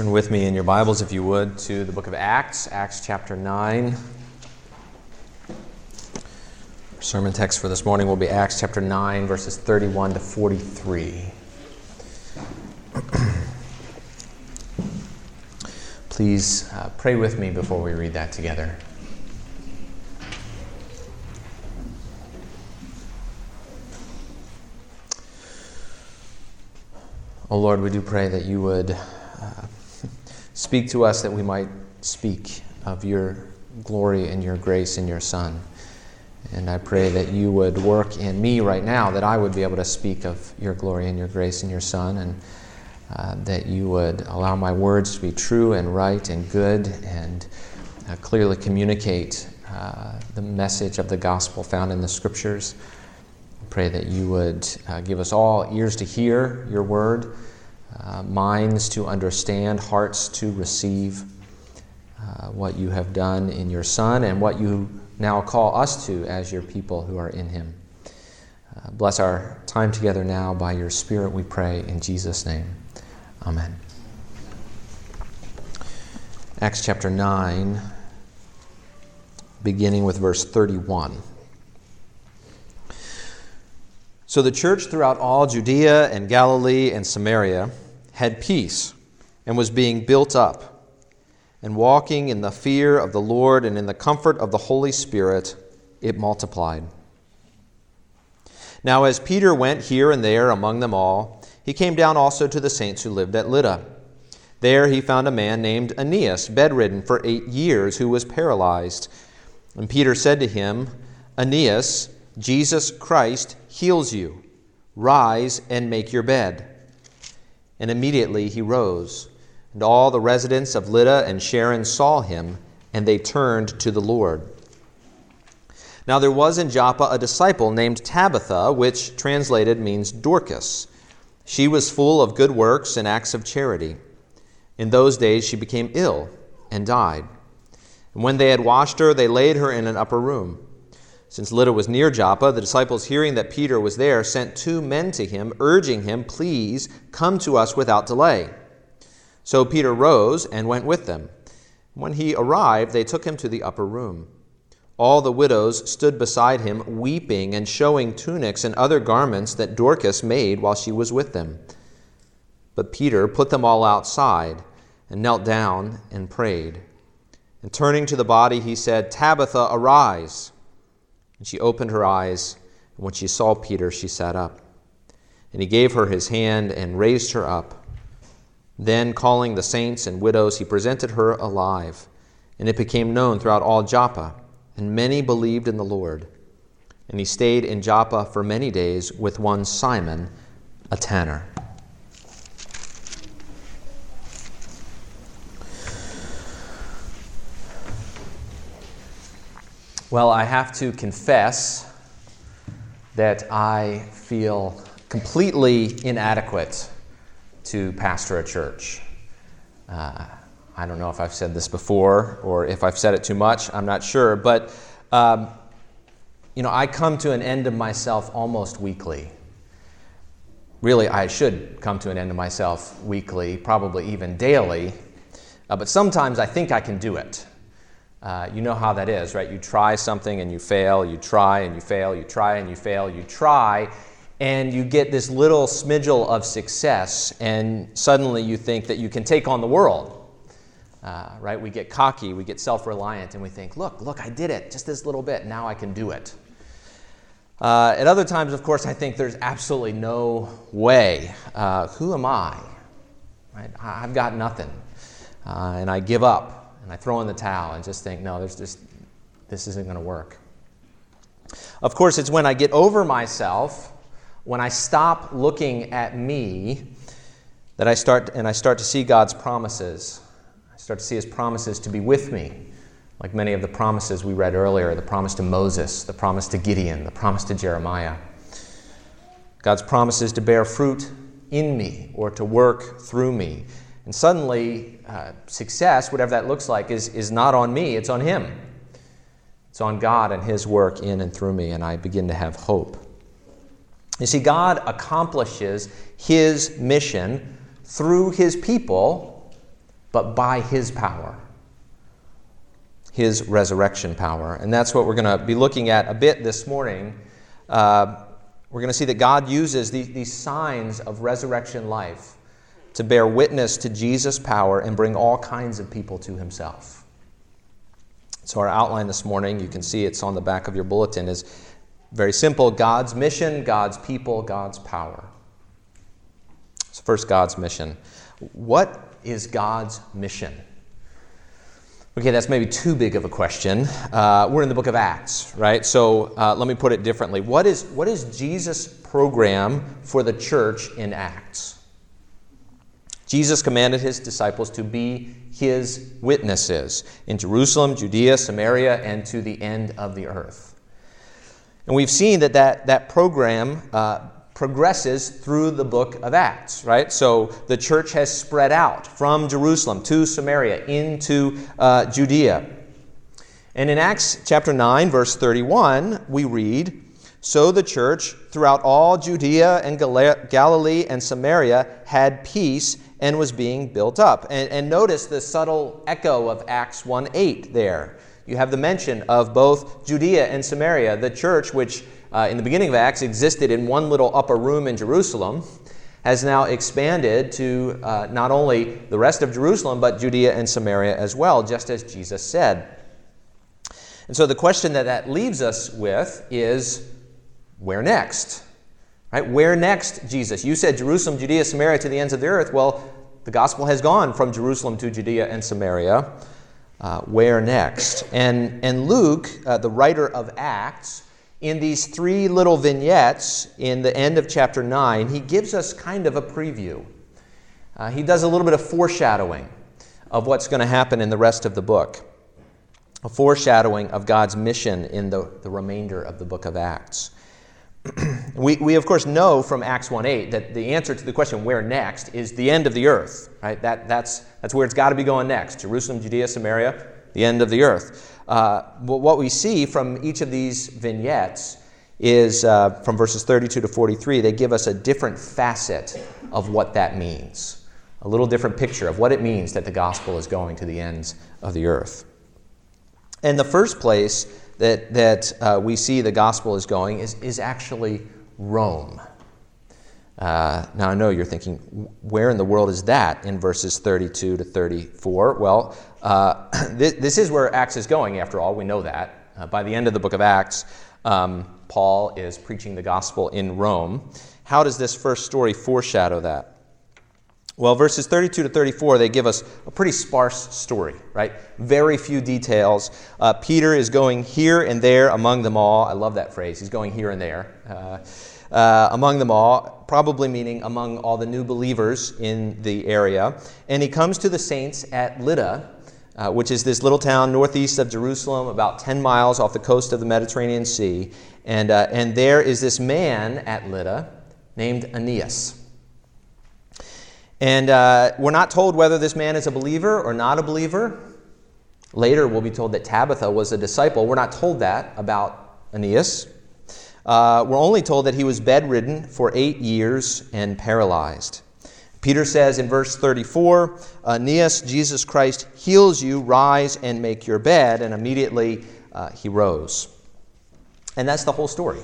Turn with me in your Bibles, if you would, to the book of Acts, Acts chapter 9. Our sermon text for this morning will be Acts chapter 9, verses 31 to 43. Please uh, pray with me before we read that together. Oh Lord, we do pray that you would speak to us that we might speak of your glory and your grace in your Son. And I pray that you would work in me right now, that I would be able to speak of your glory and your grace in your Son, and uh, that you would allow my words to be true and right and good and uh, clearly communicate uh, the message of the gospel found in the Scriptures. I pray that you would uh, give us all ears to hear your word, uh, minds to understand, hearts to receive uh, what you have done in your Son and what you now call us to as your people who are in him. Uh, bless our time together now by your Spirit, we pray, in Jesus' name. Amen. Acts chapter 9, beginning with verse 31. So the church throughout all Judea and Galilee and Samaria had peace and was being built up and walking in the fear of the Lord and in the comfort of the Holy Spirit, it multiplied. Now, as Peter went here and there among them all, he came down also to the saints who lived at Lydda. There he found a man named Aeneas, bedridden for eight years, who was paralyzed. And Peter said to him, Aeneas, Jesus Christ heals you. Rise and make your bed. And immediately he rose. And all the residents of Lydda and Sharon saw him, and they turned to the Lord. Now there was in Joppa a disciple named Tabitha, which translated means Dorcas. She was full of good works and acts of charity. In those days she became ill and died. And when they had washed her, they laid her in an upper room. Since Lydda was near Joppa, the disciples, hearing that Peter was there, sent two men to him, urging him, Please come to us without delay. So Peter rose and went with them. When he arrived, they took him to the upper room. All the widows stood beside him, weeping and showing tunics and other garments that Dorcas made while she was with them. But Peter put them all outside and knelt down and prayed. And turning to the body, he said, Tabitha, arise. And she opened her eyes, and when she saw Peter, she sat up. And he gave her his hand and raised her up. Then, calling the saints and widows, he presented her alive. And it became known throughout all Joppa, and many believed in the Lord. And he stayed in Joppa for many days with one Simon, a tanner. Well, I have to confess that I feel completely inadequate to pastor a church. Uh, I don't know if I've said this before or if I've said it too much, I'm not sure. But, um, you know, I come to an end of myself almost weekly. Really, I should come to an end of myself weekly, probably even daily. Uh, but sometimes I think I can do it. Uh, you know how that is, right? You try something and you fail, you try and you fail, you try and you fail, you try, and you get this little smidgel of success, and suddenly you think that you can take on the world. Uh, right? We get cocky, we get self reliant, and we think, look, look, I did it, just this little bit, now I can do it. Uh, at other times, of course, I think there's absolutely no way. Uh, who am I? Right? I've got nothing. Uh, and I give up and I throw in the towel and just think, no, there's just, this isn't going to work. Of course, it's when I get over myself, when I stop looking at me, that I start and I start to see God's promises. I start to see His promises to be with me, like many of the promises we read earlier the promise to Moses, the promise to Gideon, the promise to Jeremiah. God's promises to bear fruit in me or to work through me. And suddenly, uh, success, whatever that looks like, is, is not on me, it's on Him. It's on God and His work in and through me, and I begin to have hope. You see, God accomplishes His mission through His people but by his power, his resurrection power. And that's what we're going to be looking at a bit this morning. Uh, we're going to see that God uses these, these signs of resurrection life to bear witness to Jesus' power and bring all kinds of people to himself. So, our outline this morning, you can see it's on the back of your bulletin, is very simple God's mission, God's people, God's power. So, first, God's mission. What is God's mission? Okay, that's maybe too big of a question. Uh, we're in the book of Acts, right? So uh, let me put it differently. What is, what is Jesus' program for the church in Acts? Jesus commanded his disciples to be his witnesses in Jerusalem, Judea, Samaria, and to the end of the earth. And we've seen that that, that program uh, progresses through the book of Acts, right? So the church has spread out from Jerusalem to Samaria into uh, Judea. And in Acts chapter 9, verse 31, we read So the church throughout all Judea and Galilee and Samaria had peace and was being built up. And, and notice the subtle echo of Acts 1 8 there. You have the mention of both Judea and Samaria, the church which uh, in the beginning of Acts existed in one little upper room in Jerusalem has now expanded to uh, not only the rest of Jerusalem, but Judea and Samaria as well, just as Jesus said. And so the question that that leaves us with is where next? Right? Where next, Jesus? You said Jerusalem, Judea, Samaria to the ends of the earth. Well, the gospel has gone from Jerusalem to Judea and Samaria. Uh, where next? And, and Luke, uh, the writer of Acts, in these three little vignettes in the end of chapter 9, he gives us kind of a preview. Uh, he does a little bit of foreshadowing of what's going to happen in the rest of the book, a foreshadowing of God's mission in the, the remainder of the book of Acts. we, we, of course, know from Acts 1 8 that the answer to the question, where next, is the end of the earth. Right? That, that's, that's where it's got to be going next Jerusalem, Judea, Samaria, the end of the earth. Uh, what we see from each of these vignettes is uh, from verses 32 to 43, they give us a different facet of what that means, a little different picture of what it means that the gospel is going to the ends of the earth. And the first place that, that uh, we see the gospel is going is, is actually Rome. Uh, now, I know you're thinking, where in the world is that in verses 32 to 34? Well, uh, this, this, is where Acts is going, after all. We know that. Uh, by the end of the book of Acts, um, Paul is preaching the gospel in Rome. How does this first story foreshadow that? Well, verses 32 to 34, they give us a pretty sparse story, right? Very few details. Uh, Peter is going here and there among them all. I love that phrase. He's going here and there. Uh, uh, among them all, probably meaning among all the new believers in the area. And he comes to the saints at Lydda, uh, which is this little town northeast of Jerusalem, about 10 miles off the coast of the Mediterranean Sea. And, uh, and there is this man at Lydda named Aeneas. And uh, we're not told whether this man is a believer or not a believer. Later, we'll be told that Tabitha was a disciple. We're not told that about Aeneas. Uh, we're only told that he was bedridden for eight years and paralyzed. Peter says in verse 34 Aeneas, Jesus Christ heals you, rise and make your bed. And immediately uh, he rose. And that's the whole story.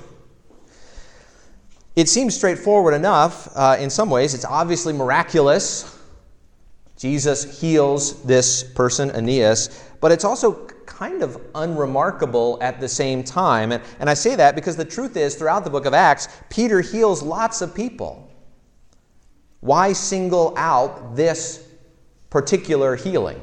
It seems straightforward enough uh, in some ways. It's obviously miraculous. Jesus heals this person, Aeneas, but it's also kind of unremarkable at the same time. And, and I say that because the truth is, throughout the book of Acts, Peter heals lots of people. Why single out this particular healing?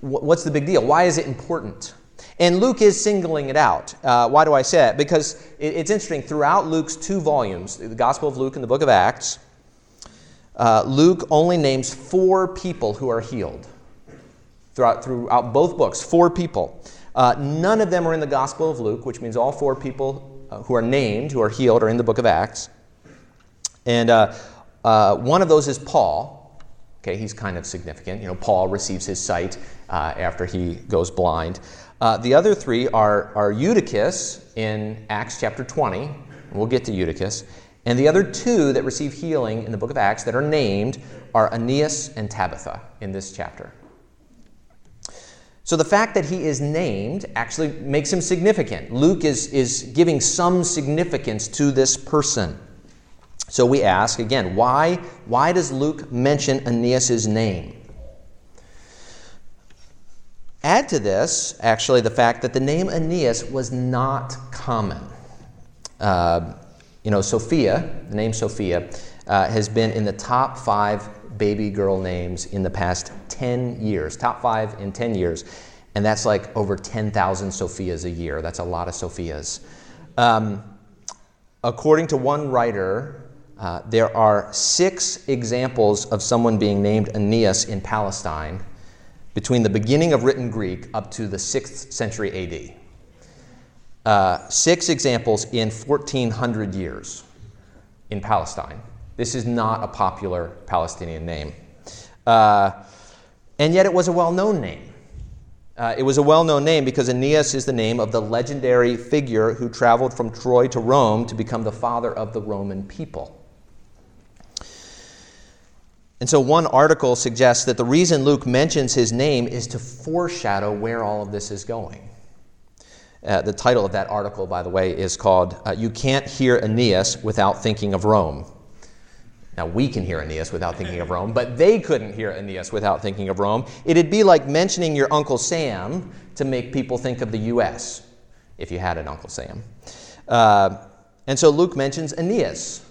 What's the big deal? Why is it important? And Luke is singling it out. Uh, why do I say that? Because it's interesting. Throughout Luke's two volumes, the Gospel of Luke and the book of Acts, uh, Luke only names four people who are healed throughout, throughout both books, four people. Uh, none of them are in the Gospel of Luke, which means all four people uh, who are named, who are healed, are in the book of Acts. And uh, uh one of those is Paul. Okay, he's kind of significant. You know, Paul receives his sight uh, after he goes blind. Uh, the other three are, are Eutychus in Acts chapter 20. We'll get to Eutychus. And the other two that receive healing in the book of Acts that are named are Aeneas and Tabitha in this chapter. So the fact that he is named actually makes him significant. Luke is, is giving some significance to this person. So we ask again, why, why does Luke mention Aeneas' name? Add to this, actually, the fact that the name Aeneas was not common. Uh, you know, Sophia, the name Sophia, uh, has been in the top five baby girl names in the past 10 years, top five in 10 years. And that's like over 10,000 Sophias a year. That's a lot of Sophias. Um, according to one writer, uh, there are six examples of someone being named Aeneas in Palestine between the beginning of written Greek up to the 6th century AD. Uh, six examples in 1400 years in Palestine. This is not a popular Palestinian name. Uh, and yet it was a well known name. Uh, it was a well known name because Aeneas is the name of the legendary figure who traveled from Troy to Rome to become the father of the Roman people. And so, one article suggests that the reason Luke mentions his name is to foreshadow where all of this is going. Uh, the title of that article, by the way, is called uh, You Can't Hear Aeneas Without Thinking of Rome. Now, we can hear Aeneas without thinking of Rome, but they couldn't hear Aeneas without thinking of Rome. It'd be like mentioning your Uncle Sam to make people think of the U.S., if you had an Uncle Sam. Uh, and so Luke mentions Aeneas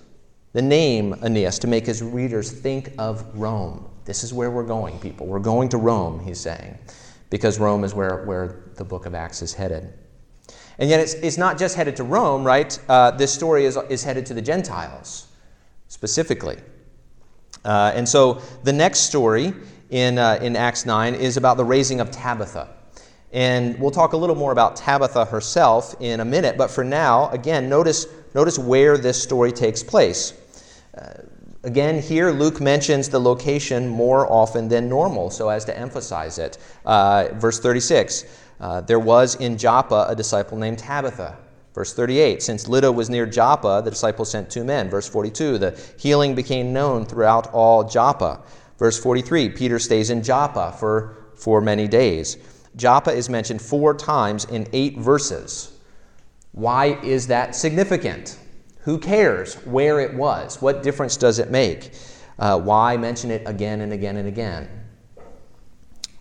the name Aeneas to make his readers think of Rome. This is where we're going, people. We're going to Rome, he's saying, because Rome is where, where the book of Acts is headed. And yet, it's, it's not just headed to Rome, right? Uh, this story is, is headed to the Gentiles specifically. Uh, and so the next story in, uh, in Acts 9 is about the raising of Tabitha. And we'll talk a little more about Tabitha herself in a minute, but for now, again, notice, notice where this story takes place. Uh, again, here Luke mentions the location more often than normal so as to emphasize it. Uh, verse 36 uh, There was in Joppa a disciple named Tabitha. Verse 38 Since Lydda was near Joppa, the disciple sent two men. Verse 42 The healing became known throughout all Joppa. Verse 43 Peter stays in Joppa for, for many days. Joppa is mentioned four times in eight verses. Why is that significant? Who cares where it was? What difference does it make? Uh, why mention it again and again and again?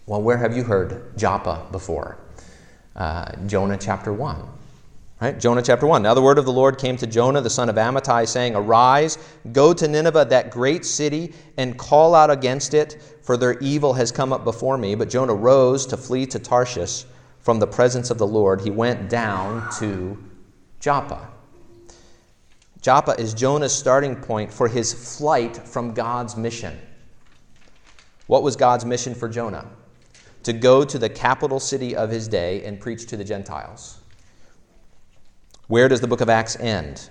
Well, where have you heard Joppa before? Uh, Jonah chapter 1. Right? Jonah chapter 1. Now the word of the Lord came to Jonah, the son of Amittai, saying, Arise, go to Nineveh, that great city, and call out against it, for their evil has come up before me. But Jonah rose to flee to Tarshish from the presence of the Lord. He went down to Joppa. Joppa is Jonah's starting point for his flight from God's mission. What was God's mission for Jonah? To go to the capital city of his day and preach to the Gentiles. Where does the book of Acts end?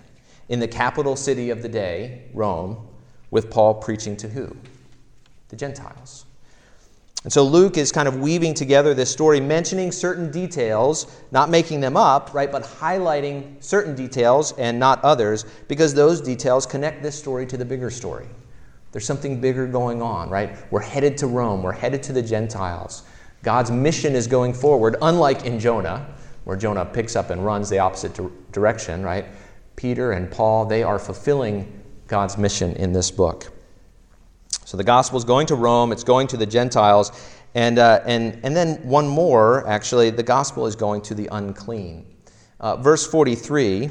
In the capital city of the day, Rome, with Paul preaching to who? The Gentiles. And so Luke is kind of weaving together this story, mentioning certain details, not making them up, right, but highlighting certain details and not others, because those details connect this story to the bigger story. There's something bigger going on, right? We're headed to Rome, we're headed to the Gentiles. God's mission is going forward, unlike in Jonah, where Jonah picks up and runs the opposite direction, right? Peter and Paul, they are fulfilling God's mission in this book. So the gospel is going to Rome, it's going to the Gentiles, and, uh, and, and then one more, actually, the gospel is going to the unclean. Uh, verse 43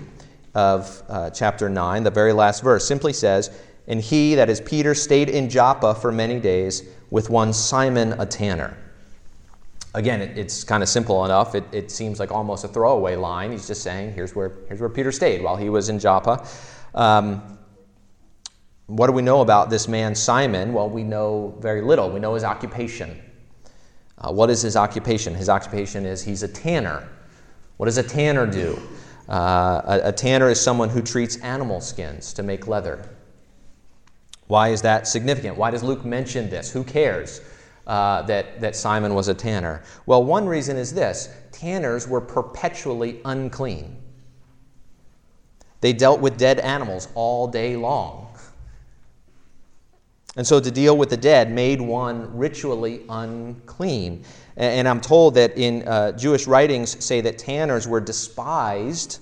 of uh, chapter 9, the very last verse, simply says, And he, that is Peter, stayed in Joppa for many days with one Simon a tanner. Again, it, it's kind of simple enough. It, it seems like almost a throwaway line. He's just saying, here's where, here's where Peter stayed while he was in Joppa. Um, what do we know about this man, Simon? Well, we know very little. We know his occupation. Uh, what is his occupation? His occupation is he's a tanner. What does a tanner do? Uh, a, a tanner is someone who treats animal skins to make leather. Why is that significant? Why does Luke mention this? Who cares uh, that, that Simon was a tanner? Well, one reason is this tanners were perpetually unclean. They dealt with dead animals all day long. And so to deal with the dead made one ritually unclean. And I'm told that in uh, Jewish writings say that tanners were despised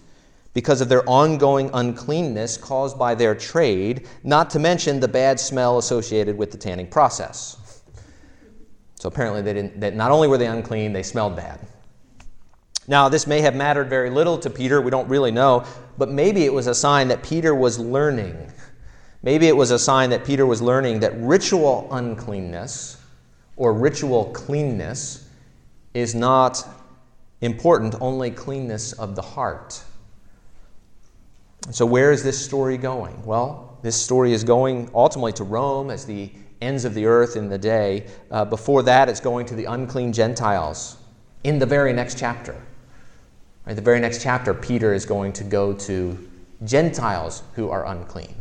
because of their ongoing uncleanness caused by their trade, not to mention the bad smell associated with the tanning process. So apparently, they didn't, that not only were they unclean, they smelled bad. Now, this may have mattered very little to Peter, we don't really know, but maybe it was a sign that Peter was learning. Maybe it was a sign that Peter was learning that ritual uncleanness or ritual cleanness is not important, only cleanness of the heart. So, where is this story going? Well, this story is going ultimately to Rome as the ends of the earth in the day. Uh, before that, it's going to the unclean Gentiles in the very next chapter. Right, the very next chapter, Peter is going to go to Gentiles who are unclean.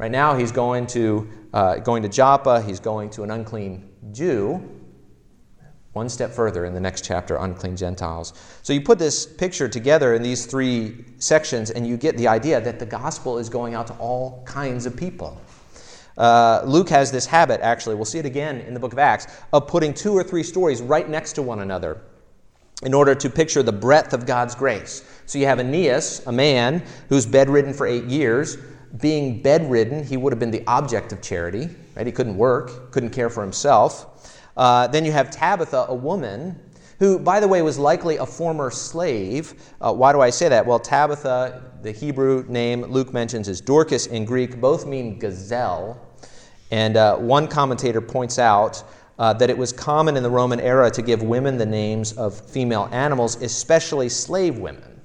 Right now, he's going to, uh, going to Joppa, he's going to an unclean Jew one step further in the next chapter, unclean Gentiles. So you put this picture together in these three sections, and you get the idea that the gospel is going out to all kinds of people. Uh, Luke has this habit, actually, we'll see it again in the book of Acts, of putting two or three stories right next to one another in order to picture the breadth of God's grace. So you have Aeneas, a man who's bedridden for eight years. Being bedridden, he would have been the object of charity, right? He couldn't work, couldn't care for himself. Uh, then you have Tabitha, a woman who, by the way, was likely a former slave. Uh, why do I say that? Well, Tabitha, the Hebrew name Luke mentions, is Dorcas in Greek. Both mean gazelle. And uh, one commentator points out uh, that it was common in the Roman era to give women the names of female animals, especially slave women.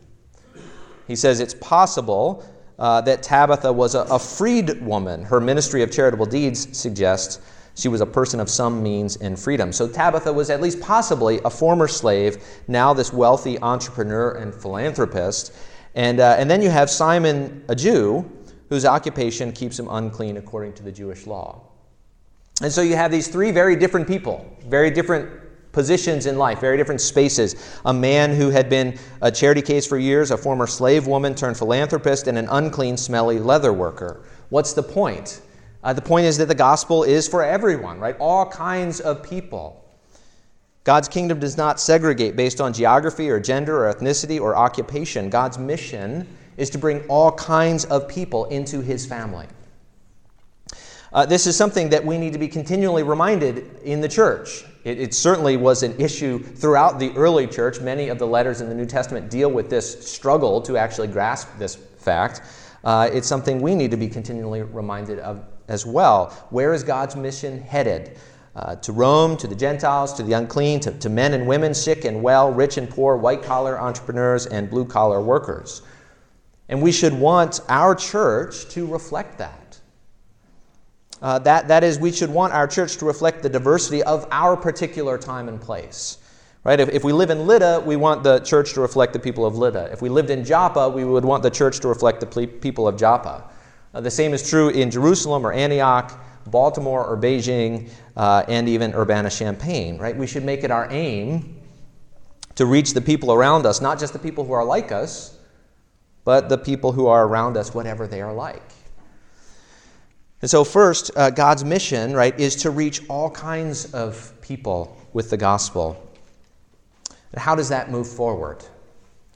He says it's possible uh, that Tabitha was a, a freed woman. Her ministry of charitable deeds suggests she was a person of some means and freedom. So Tabitha was at least possibly a former slave, now this wealthy entrepreneur and philanthropist. And, uh, and then you have Simon, a Jew, whose occupation keeps him unclean according to the Jewish law. And so you have these three very different people, very different positions in life, very different spaces. A man who had been a charity case for years, a former slave woman turned philanthropist, and an unclean, smelly leather worker. What's the point? Uh, the point is that the gospel is for everyone, right? All kinds of people. God's kingdom does not segregate based on geography or gender or ethnicity or occupation. God's mission is to bring all kinds of people into his family. Uh, this is something that we need to be continually reminded in the church. It, it, certainly was an issue throughout the early church. Many of the letters in the New Testament deal with this struggle to actually grasp this fact. Uh, it's something we need to be continually reminded of as well. Where is God's mission headed? Uh, to Rome, to the Gentiles, to the unclean, to, to men and women, sick and well, rich and poor, white collar entrepreneurs, and blue collar workers. And we should want our church to reflect that. Uh, that. That is, we should want our church to reflect the diversity of our particular time and place. Right? If, if we live in Lydda, we want the church to reflect the people of Lydda. If we lived in Joppa, we would want the church to reflect the people of Joppa. Uh, the same is true in Jerusalem or Antioch, Baltimore or Beijing, uh, and even Urbana Champaign, right? We should make it our aim to reach the people around us, not just the people who are like us, but the people who are around us, whatever they are like. And so, first, uh, God's mission, right, is to reach all kinds of people with the gospel. And how does that move forward?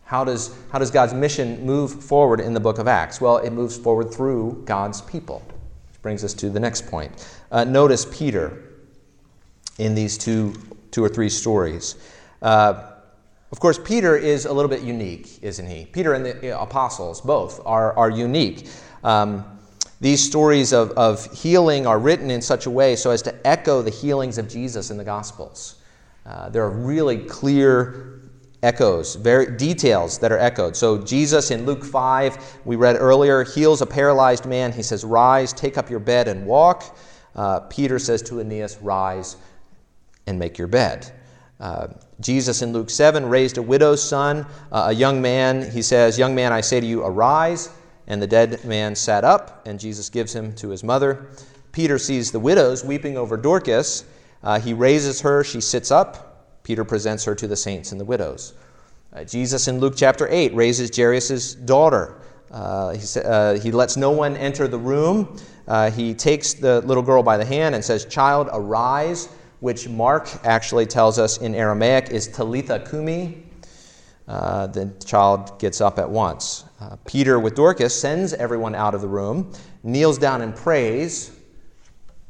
How does, how does God's mission move forward in the book of Acts? Well, it moves forward through God's people, which brings us to the next point. Uh, notice Peter in these two, two or three stories. Uh, of course, Peter is a little bit unique, isn't he? Peter and the apostles, both, are, are unique. Um, these stories of, of healing are written in such a way so as to echo the healings of Jesus in the Gospels. Uh, there are really clear echoes, very details that are echoed. So Jesus in Luke 5, we read earlier, heals a paralyzed man. He says, Rise, take up your bed and walk. Uh, Peter says to Aeneas, Rise and make your bed. Uh, Jesus in Luke 7 raised a widow's son, uh, a young man. He says, Young man, I say to you, arise. And the dead man sat up, and Jesus gives him to his mother. Peter sees the widows weeping over Dorcas. Uh, he raises her, she sits up. Peter presents her to the saints and the widows. Uh, Jesus in Luke chapter 8 raises Jairus' daughter. Uh, he, uh, he lets no one enter the room. Uh, he takes the little girl by the hand and says, Child, arise, which Mark actually tells us in Aramaic is Talitha Kumi. Uh, the child gets up at once. Uh, Peter, with Dorcas, sends everyone out of the room, kneels down and prays.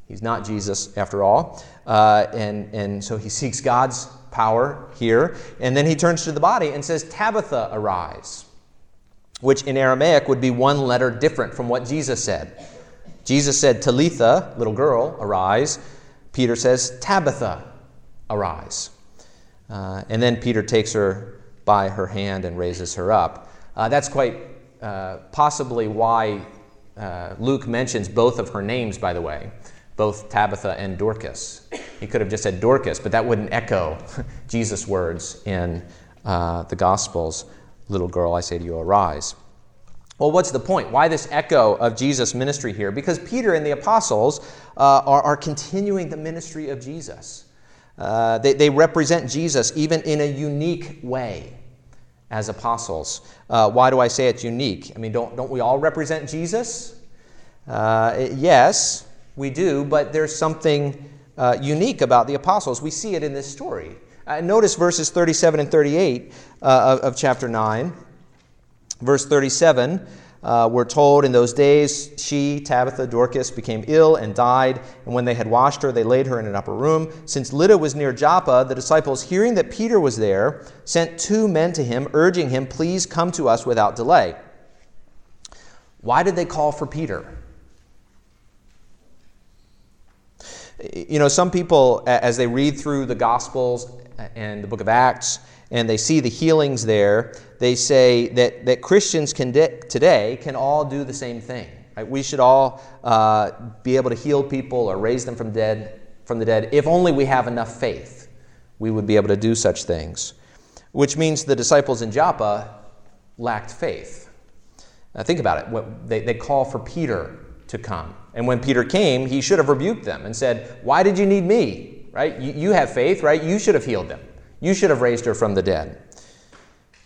He's not Jesus, after all. Uh, and, and so he seeks God's power here. And then he turns to the body and says, Tabitha, arise, which in Aramaic would be one letter different from what Jesus said. Jesus said, Talitha, little girl, arise. Peter says, Tabitha, arise. Uh, and then Peter takes her by her hand and raises her up. Uh, that's quite uh, possibly why uh, Luke mentions both of her names, by the way, both Tabitha and Dorcas. He could have just said Dorcas, but that wouldn't echo Jesus' words in uh, the Gospels Little girl, I say to you, arise. Well, what's the point? Why this echo of Jesus' ministry here? Because Peter and the apostles uh, are, are, continuing the ministry of Jesus. Uh, they, they, represent Jesus even in a unique way as apostles. Uh, why do I say it's unique? I mean, don't, don't we all represent Jesus? Uh, yes, we do, but there's something uh, unique about the apostles. We see it in this story. Uh, notice verses 37 and 38 of, of chapter 9. Verse 37, uh, we're told in those days she, Tabitha, Dorcas, became ill and died, and when they had washed her, they laid her in an upper room. Since Lydda was near Joppa, the disciples, hearing that Peter was there, sent two men to him, urging him, Please come to us without delay. Why did they call for Peter? You know, some people, as they read through the Gospels and the book of Acts, and they see the healings there, they say that, that Christians can today can all do the same thing. Right? We should all uh, be able to heal people or raise them from, dead, from the dead. If only we have enough faith, we would be able to do such things. Which means the disciples in Joppa lacked faith. Now think about it. They, they call for Peter to come. And when Peter came, he should have rebuked them and said, Why did you need me? Right? You, you have faith, right? You should have healed them. You should have raised her from the dead.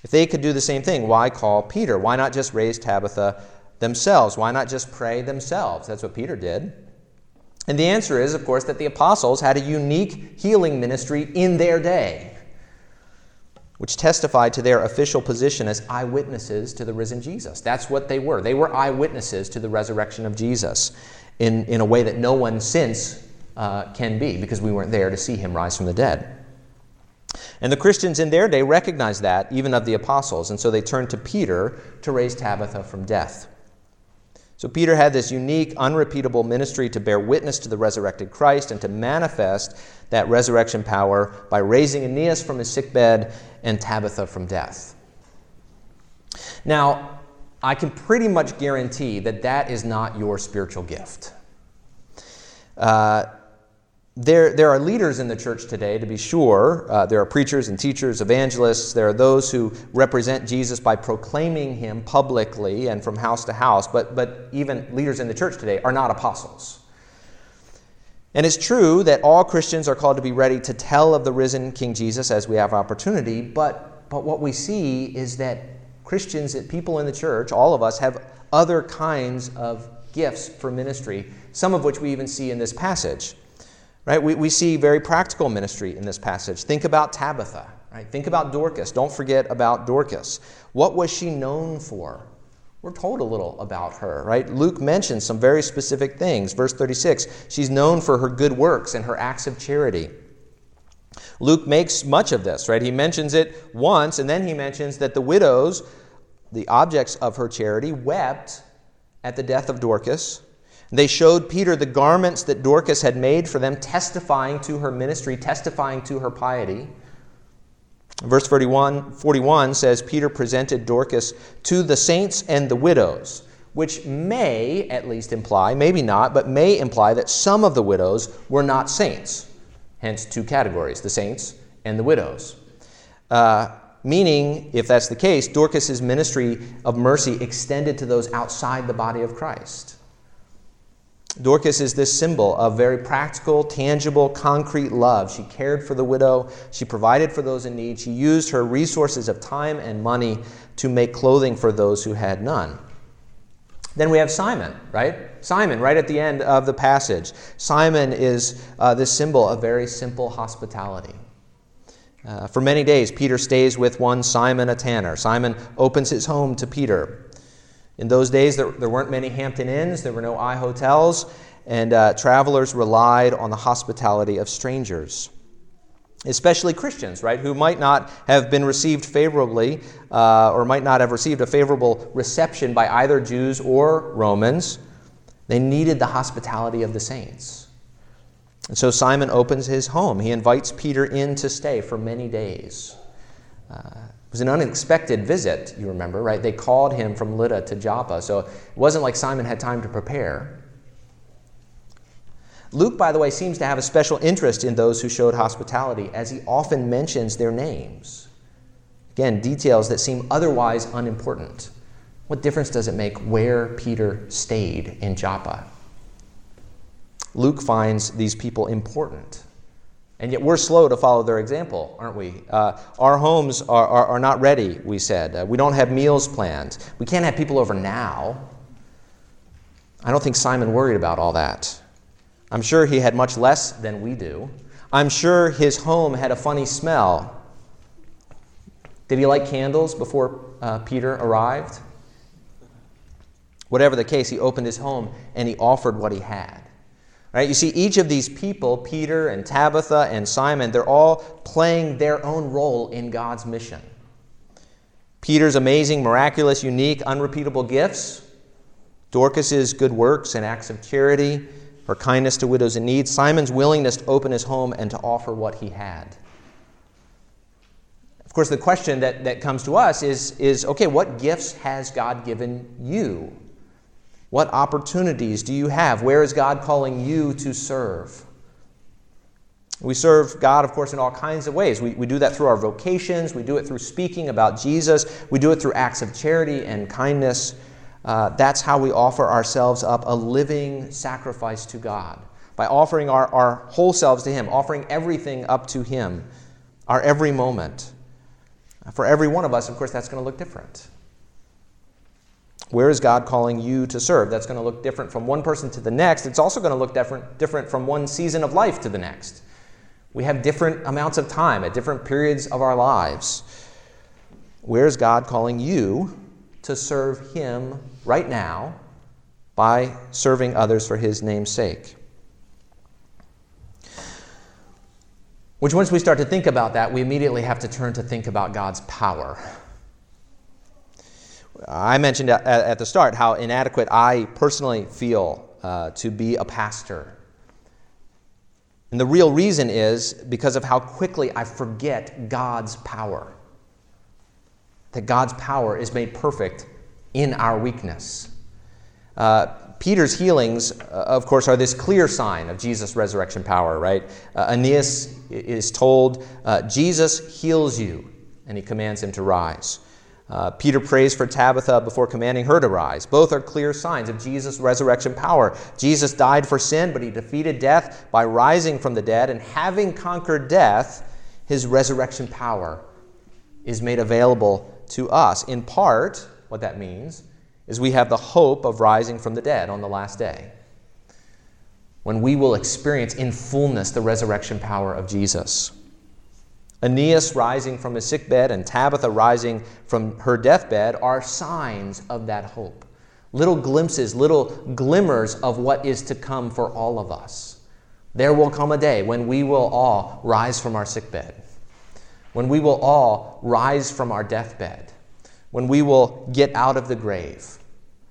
If they could do the same thing, why call Peter? Why not just raise Tabitha themselves? Why not just pray themselves? That's what Peter did. And the answer is, of course, that the apostles had a unique healing ministry in their day, which testified to their official position as eyewitnesses to the risen Jesus. That's what they were. They were eyewitnesses to the resurrection of Jesus in, in a way that no one since uh, can be, because we weren't there to see him rise from the dead. And the Christians in their day recognized that, even of the apostles, and so they turned to Peter to raise Tabitha from death. So Peter had this unique, unrepeatable ministry to bear witness to the resurrected Christ and to manifest that resurrection power by raising Aeneas from his sickbed and Tabitha from death. Now, I can pretty much guarantee that that is not your spiritual gift. Uh, there, there are leaders in the church today, to be sure. Uh, there are preachers and teachers, evangelists. There are those who represent Jesus by proclaiming him publicly and from house to house. But, but even leaders in the church today are not apostles. And it's true that all Christians are called to be ready to tell of the risen King Jesus as we have opportunity. But, but what we see is that Christians, people in the church, all of us, have other kinds of gifts for ministry, some of which we even see in this passage. Right? We, we see very practical ministry in this passage. Think about Tabitha. Right? Think about Dorcas. Don't forget about Dorcas. What was she known for? We're told a little about her, right? Luke mentions some very specific things. Verse 36 she's known for her good works and her acts of charity. Luke makes much of this, right? He mentions it once, and then he mentions that the widows, the objects of her charity, wept at the death of Dorcas. They showed Peter the garments that Dorcas had made for them, testifying to her ministry, testifying to her piety. Verse 41, 41 says Peter presented Dorcas to the saints and the widows, which may at least imply, maybe not, but may imply that some of the widows were not saints. Hence, two categories the saints and the widows. Uh, meaning, if that's the case, Dorcas's ministry of mercy extended to those outside the body of Christ. Dorcas is this symbol of very practical, tangible, concrete love. She cared for the widow, she provided for those in need, she used her resources of time and money to make clothing for those who had none. Then we have Simon, right? Simon, right at the end of the passage. Simon is uh, this symbol of very simple hospitality. Uh, for many days, Peter stays with one Simon, a tanner. Simon opens his home to Peter. In those days, there, there weren't many Hampton Inns, there were no I hotels, and uh, travelers relied on the hospitality of strangers especially Christians, right, who might not have been received favorably uh, or might not have received a favorable reception by either Jews or Romans. They needed the hospitality of the saints. And so Simon opens his home. He invites Peter in to stay for many days. Uh, was an unexpected visit, you remember, right? They called him from Lydda to Joppa, so it wasn't like Simon had time to prepare. Luke, by the way, seems to have a special interest in those who showed hospitality, as he often mentions their names. Again, details that seem otherwise unimportant. What difference does it make where Peter stayed in Joppa? Luke finds these people important. And yet we're slow to follow their example, aren't we? Uh, our homes are, are, are, not ready, we said. Uh, we don't have meals planned. We can't have people over now. I don't think Simon worried about all that. I'm sure he had much less than we do. I'm sure his home had a funny smell. Did he light candles before uh, Peter arrived? Whatever the case, he opened his home and he offered what he had. Right? You see, each of these people, Peter and Tabitha and Simon, they're all playing their own role in God's mission. Peter's amazing, miraculous, unique, unrepeatable gifts, Dorcas's good works and acts of charity, her kindness to widows in need, Simon's willingness to open his home and to offer what he had. Of course, the question that, that comes to us is, is okay, what gifts has God given you? What opportunities do you have? Where is God calling you to serve? We serve God, of course, in all kinds of ways. We, we do that through our vocations, we do it through speaking about Jesus, we do it through acts of charity and kindness. Uh, that's how we offer ourselves up a living sacrifice to God. By offering our, our whole selves to Him, offering everything up to Him, our every moment. For every one of us, of course, that's going to look different. Where is God calling you to serve? That's going to look different from one person to the next. It's also going to look different, different from one season of life to the next. We have different amounts of time at different periods of our lives. Where is God calling you to serve Him right now by serving others for His name's sake. Which, once we start to think about that, we immediately have to turn to think about God's power. I mentioned at, the start how inadequate I personally feel uh, to be a pastor. And the real reason is because of how quickly I forget God's power that God's power is made perfect in our weakness. Uh, Peter's healings, uh, of course, are this clear sign of Jesus' resurrection power, right? Uh, Aeneas is told, uh, Jesus heals you, and he commands him to rise. Uh, Peter prays for Tabitha before commanding her to rise. Both are clear signs of Jesus' resurrection power. Jesus died for sin, but he defeated death by rising from the dead, and having conquered death, his resurrection power is made available to us. In part, what that means is we have the hope of rising from the dead on the last day, when we will experience in fullness the resurrection power of Jesus. Aeneas rising from his sick bed and Tabitha rising from her deathbed are signs of that hope. Little glimpses, little glimmers of what is to come for all of us. There will come a day when we will all rise from our sick bed when we will all rise from our deathbed, when we will get out of the grave,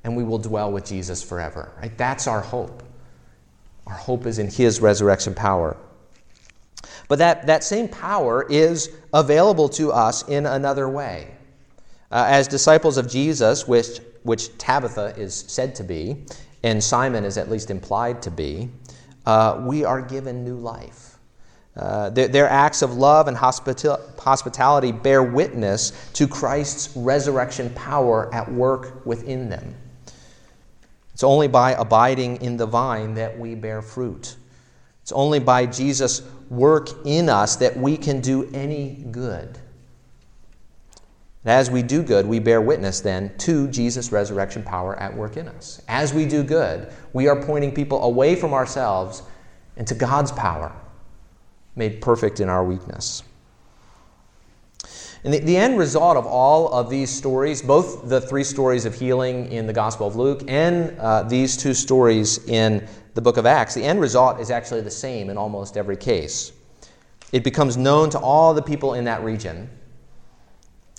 and we will dwell with Jesus forever. Right? That's our hope. Our hope is in His resurrection power. But that, that same power is available to us in another way. Uh, as disciples of Jesus, which, which Tabitha is said to be, and Simon is at least implied to be, uh, we are given new life. Uh, their, their, acts of love and hospital, hospitality bear witness to Christ's resurrection power at work within them. It's only by abiding in the vine that we bear fruit. It's only by Jesus' work in us that we can do any good. And as we do good, we bear witness then to Jesus' resurrection power at work in us. As we do good, we are pointing people away from ourselves into God's power, made perfect in our weakness. And the, the, end result of all of these stories, both the three stories of healing in the Gospel of Luke and uh, these two stories in the book of Acts, the end result is actually the same in almost every case. It becomes known to all the people in that region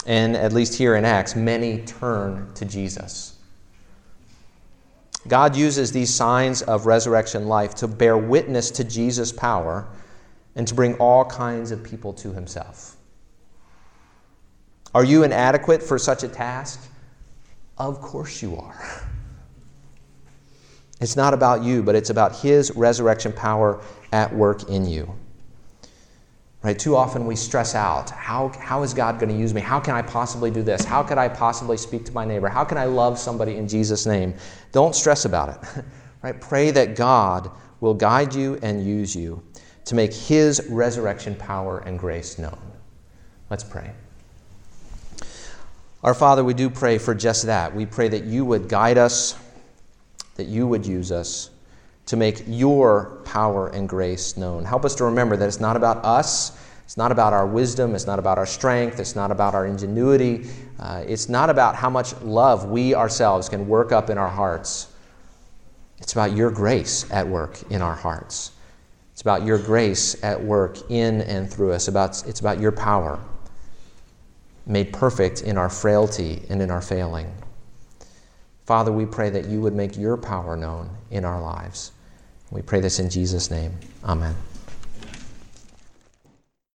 and at least here in Acts, many turn to Jesus. God uses these signs of resurrection life to bear witness to Jesus' power and to bring all kinds of people to himself. Are you inadequate for such a task? Of course you are. It's not about you, but it's about his resurrection power at work in you. Right? Too often we stress out how, how is God going to use me? How can I possibly do this? How could I possibly speak to my neighbor? How can I love somebody in Jesus' name? Don't stress about it. right? Pray that God will guide you and use you to make His resurrection power and grace known. Let's pray. Our Father, we do pray for just that. We pray that you would guide us, that you would use us to make your power and grace known. Help us to remember that it's not about us, it's not about our wisdom, it's not about our strength, it's not about our ingenuity, uh, it's not about how much love we ourselves can work up in our hearts. It's about your grace at work in our hearts. It's about your grace at work in and through us. About, it's about your power made perfect in our frailty and in our failing. Father, we pray that you would make your power known in our lives. We pray this in Jesus' name. Amen.